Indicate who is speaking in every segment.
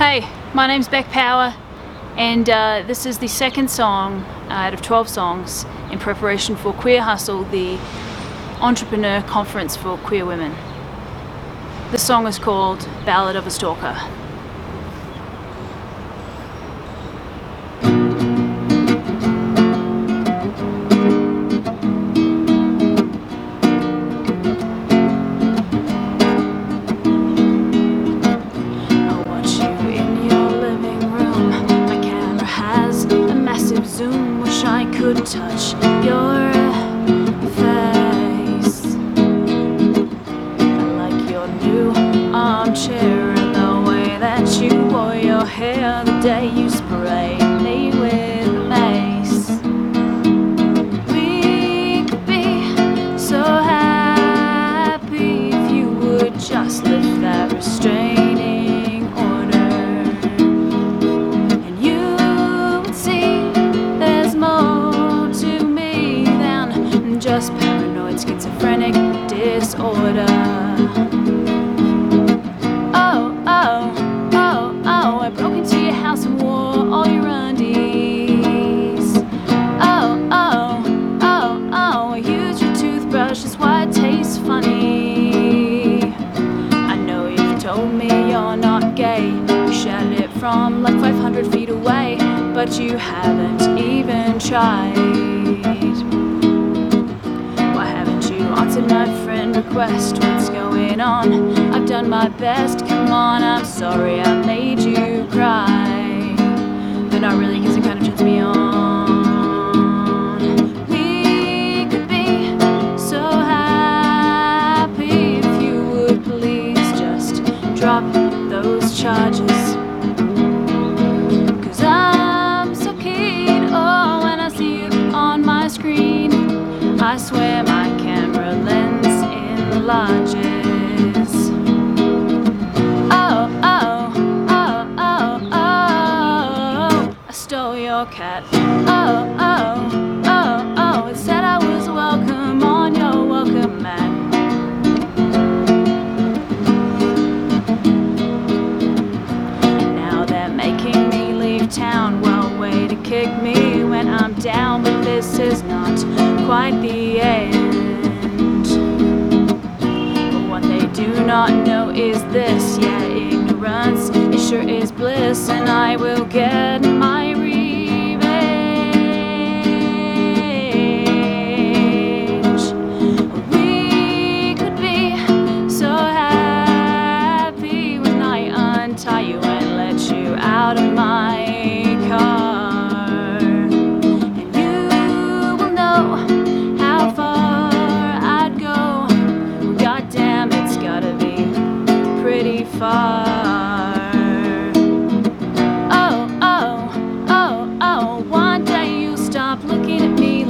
Speaker 1: Hey, my name's Beck Power, and uh, this is the second song uh, out of 12 songs in preparation for Queer Hustle, the entrepreneur conference for queer women. The song is called Ballad of a Stalker. Zoom. Wish I could touch your face. I like your new armchair and the way that you wore your hair the day you sprayed me with mace. We could be so happy if you would just like 500 feet away, but you haven't even tried. Why haven't you answered my friend request? What's going on? I've done my best. Come on, I'm sorry I made you cry. But not really, cause it kind of turns me on. We I swear my camera lens enlarges. Is and I will get my revenge. We could be so happy when I untie you and let you out of my car. And you will know how far I'd go. God damn, it's gotta be pretty far.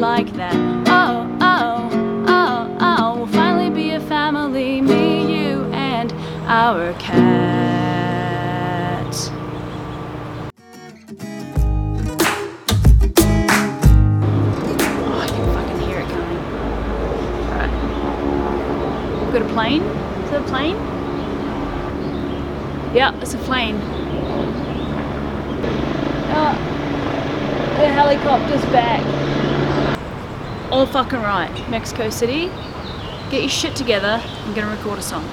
Speaker 1: Like that. Oh, oh, oh, oh, we'll finally be a family, me, you, and our cat. Oh, I can fucking hear it coming. Alright. We've got a plane? Is that a plane? Yeah, it's a plane. Oh, the helicopter's back. All fucking right, Mexico City. Get your shit together. I'm gonna record a song.